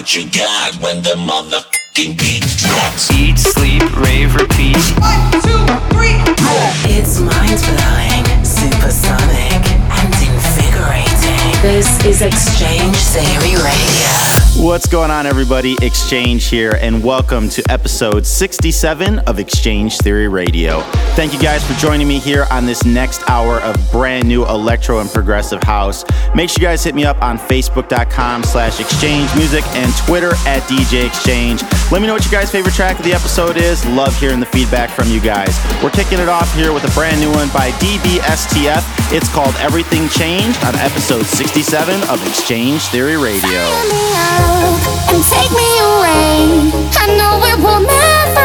what you got when the motherfucking beat drops. Eat, sleep, rave, repeat. One, two, three, four. It's mind blowing, supersonic, and invigorating. This is X-Change Theory Radio. What's going on, everybody? X-Change here, and welcome to episode 67 of X-Change Theory Radio. Thank you guys for joining me here on this next hour of brand new electro and progressive house. Make sure you guys hit me up on facebook.com slash exchange music and Twitter at DJ X-Change. Let me know what your guys' favorite track of the episode is. Love hearing the feedback from you guys. We're kicking it off here with a brand new one by DBSTF. It's called Everything Changed on episode 67 of X-Change Theory Radio and take me away. I know it will never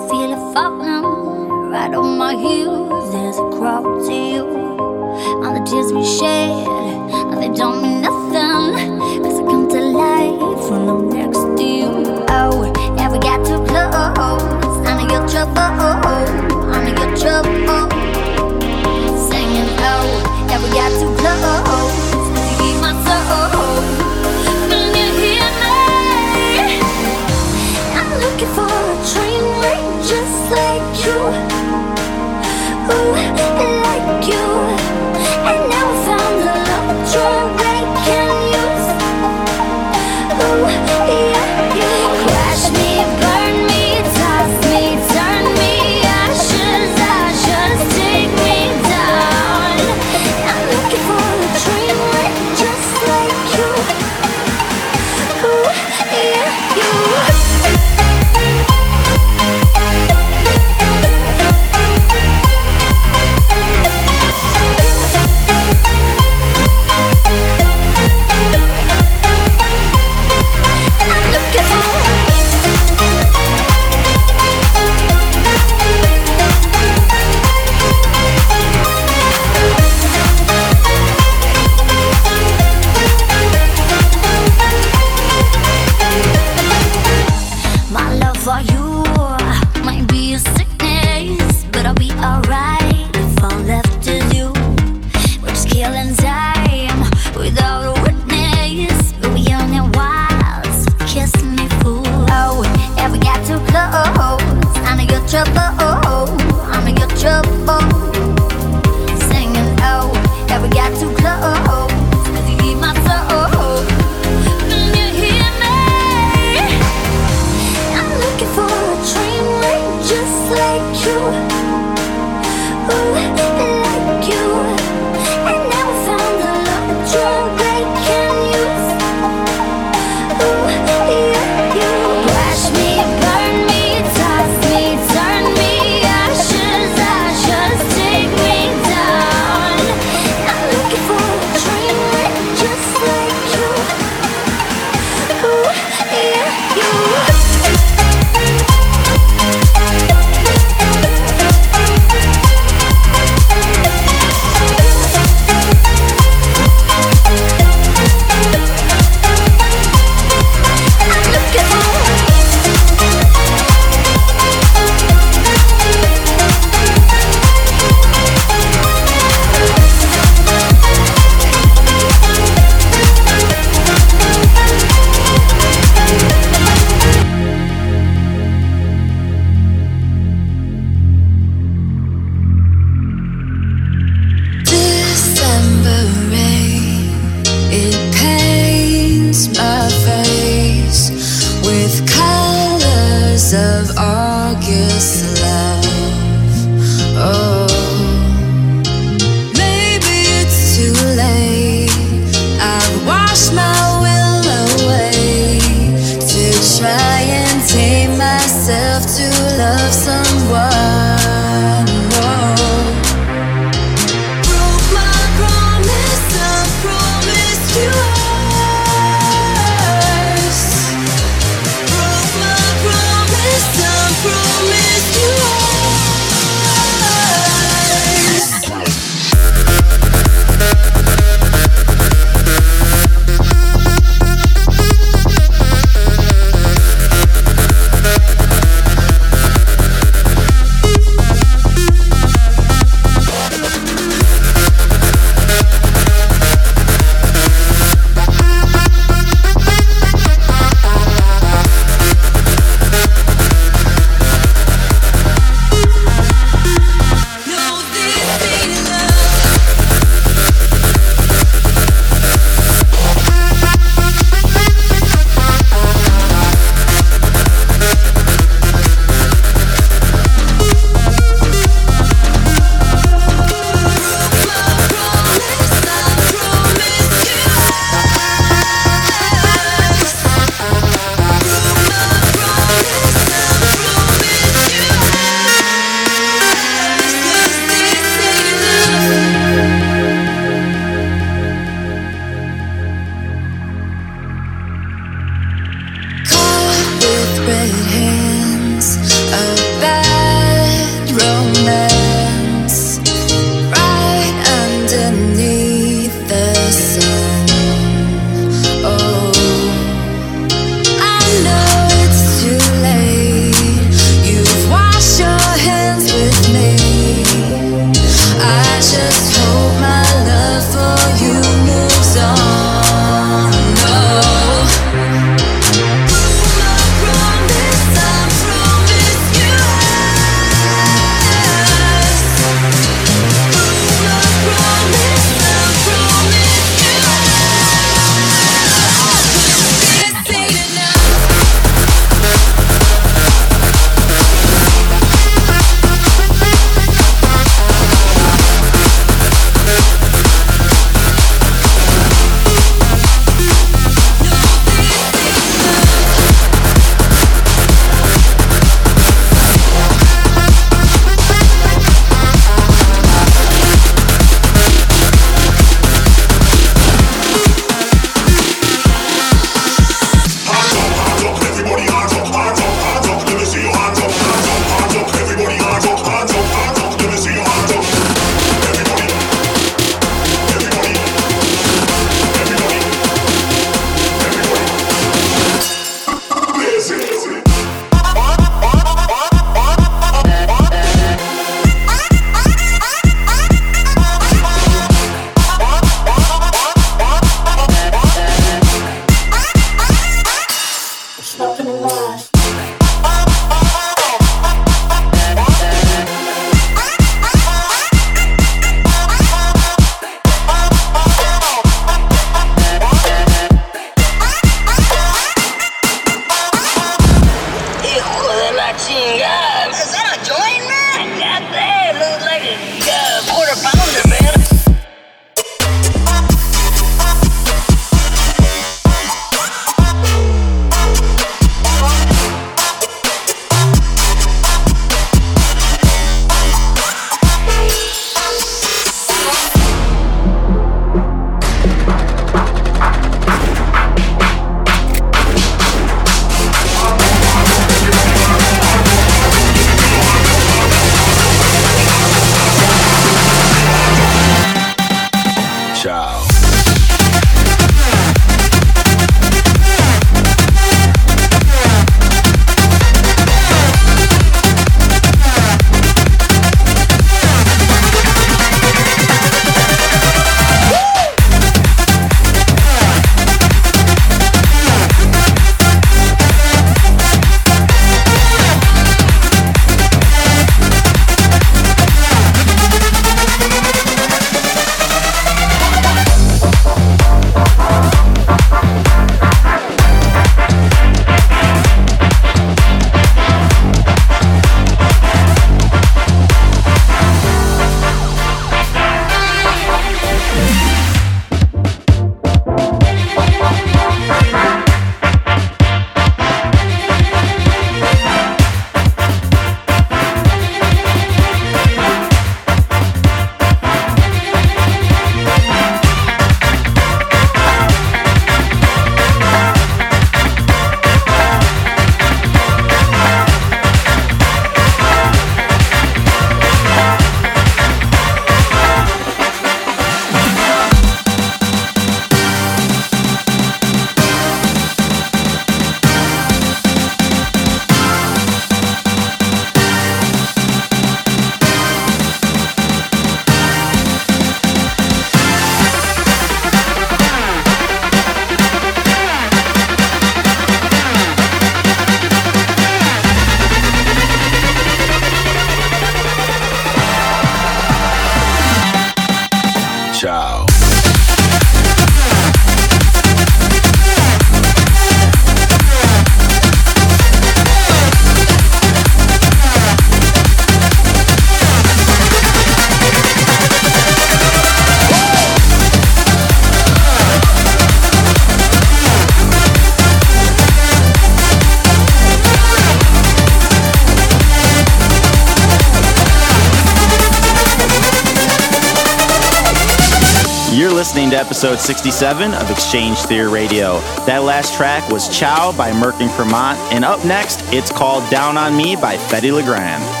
67 of X-Change Theory Radio. That last track was Ciao by Merk and Kremont, and up next, it's called Down on Me by Fedde Le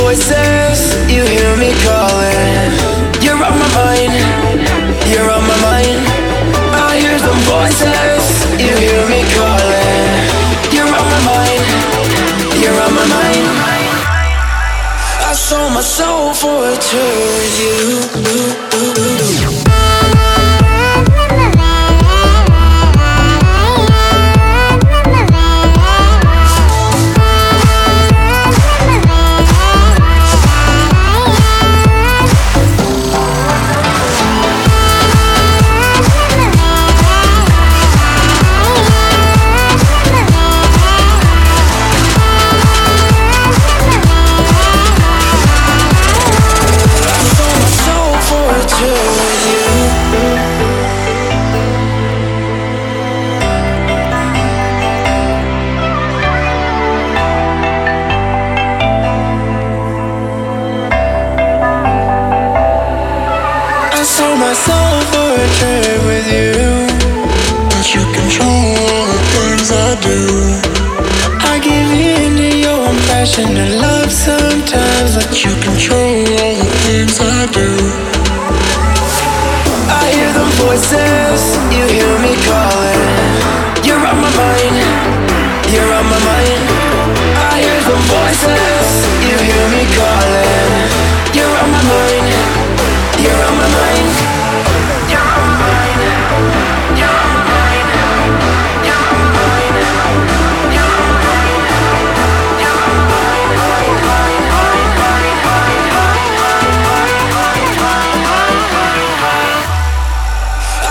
voices, you hear me calling. You're on my mind, you're on my mind. I hear voices, you hear me calling. You're on my mind, you're on my mind. I sold my soul for a tour with you.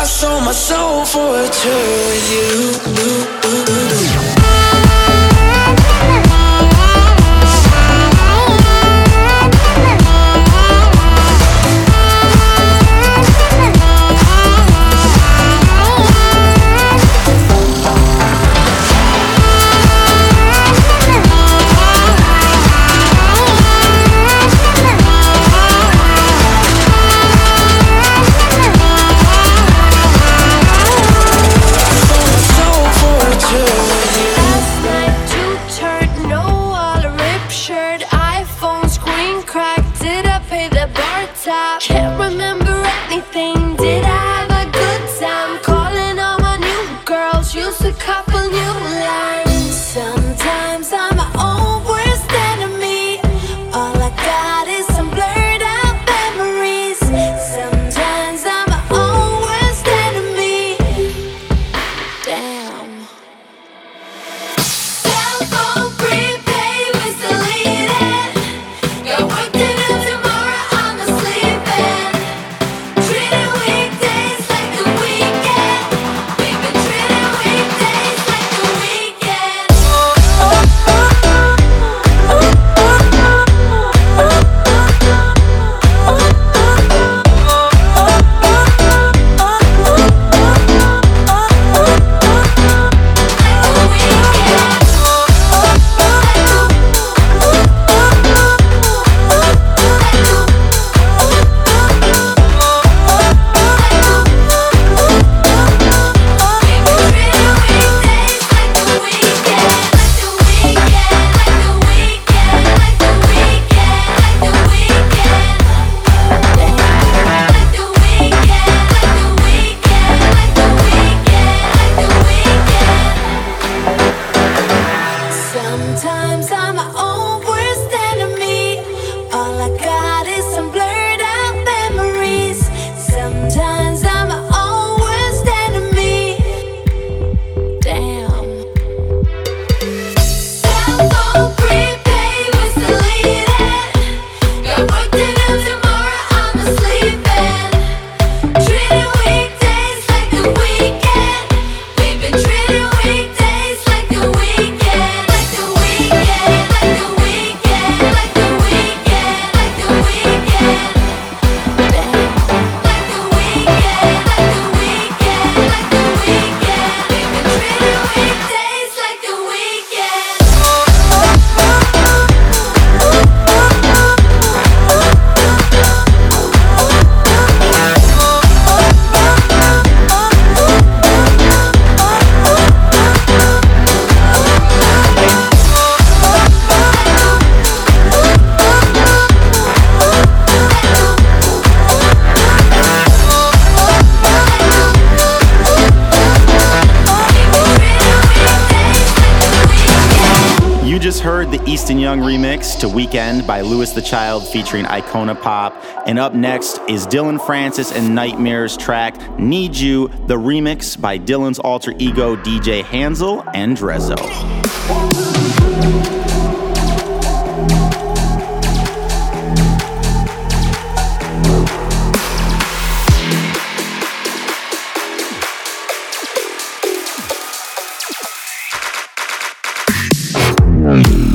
I sold my soul for a tour with you. By Louis the Child featuring Icona Pop. And up next is Dillon Francis and NGHTMRE's track Need You, the remix by Dillon's alter ego DJ Hanzel and Drezo. Ambush mm.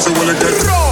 This simple, fast, it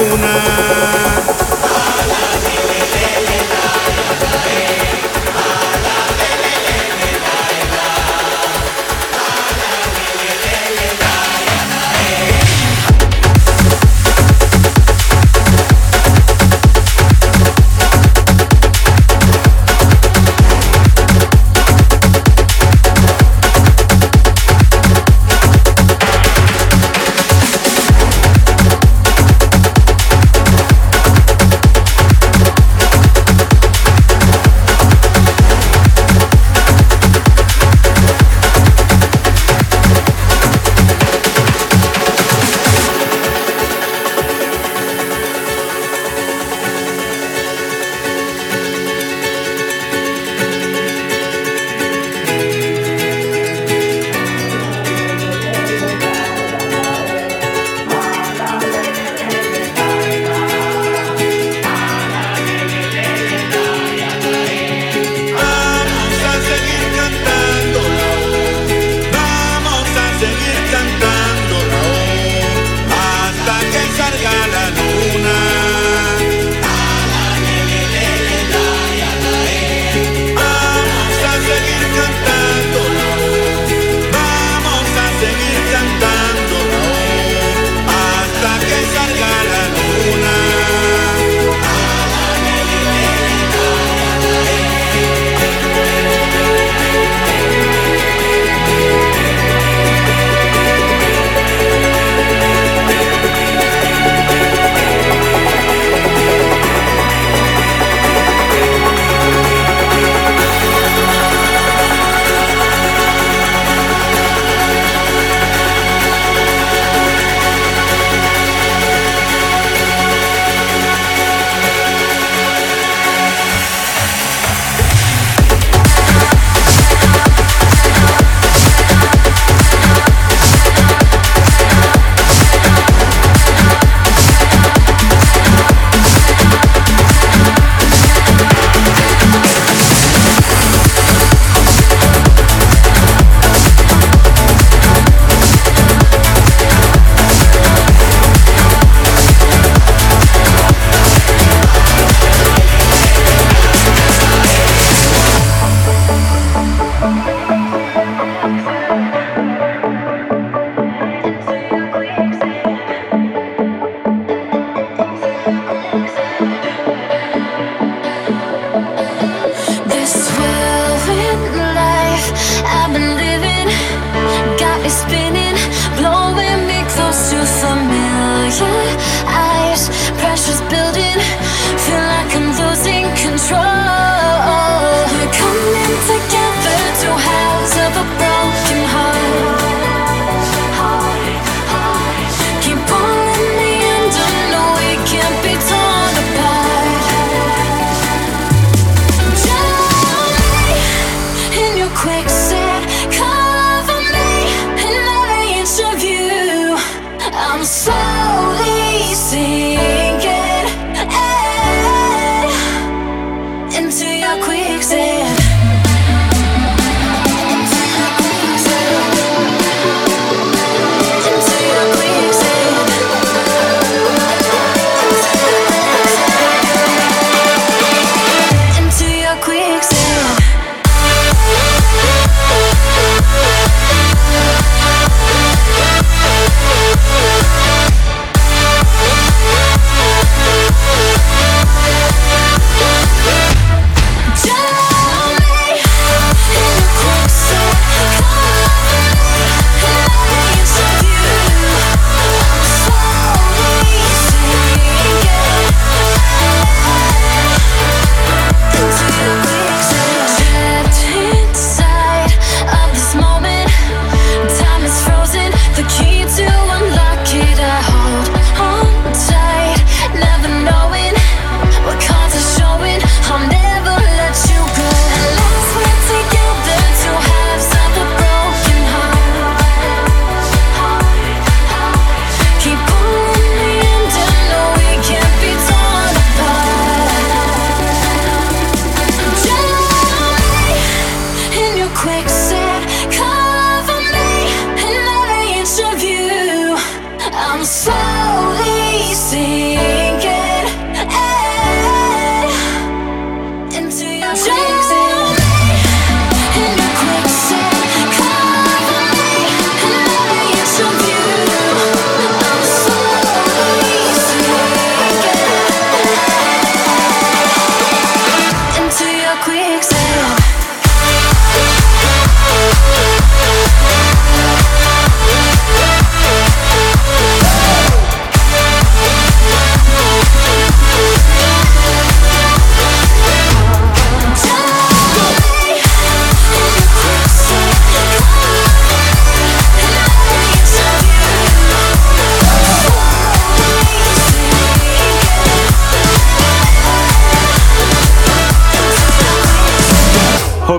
오구나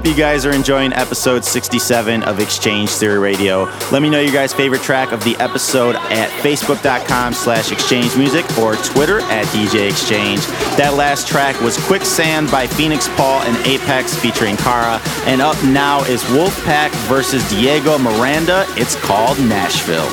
Hope you guys are enjoying episode 67 of X-Change Theory Radio. Let me know your guys' favorite track of the episode at facebook.com slash exchange music or Twitter at DJ X-Change. That last track was Quicksand by Feenixpawl and APEK featuring Karra. And up now is Wolfpack versus Diego Miranda. It's called Nashville.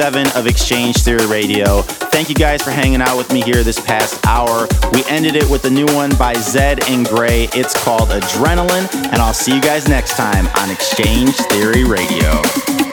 67 of X-Change Theory Radio. Thank you guys for hanging out with me here this past hour. We ended it with a new one by Zedd and Grey. It's called Adrenaline, and I'll see you guys next time on X-Change Theory Radio.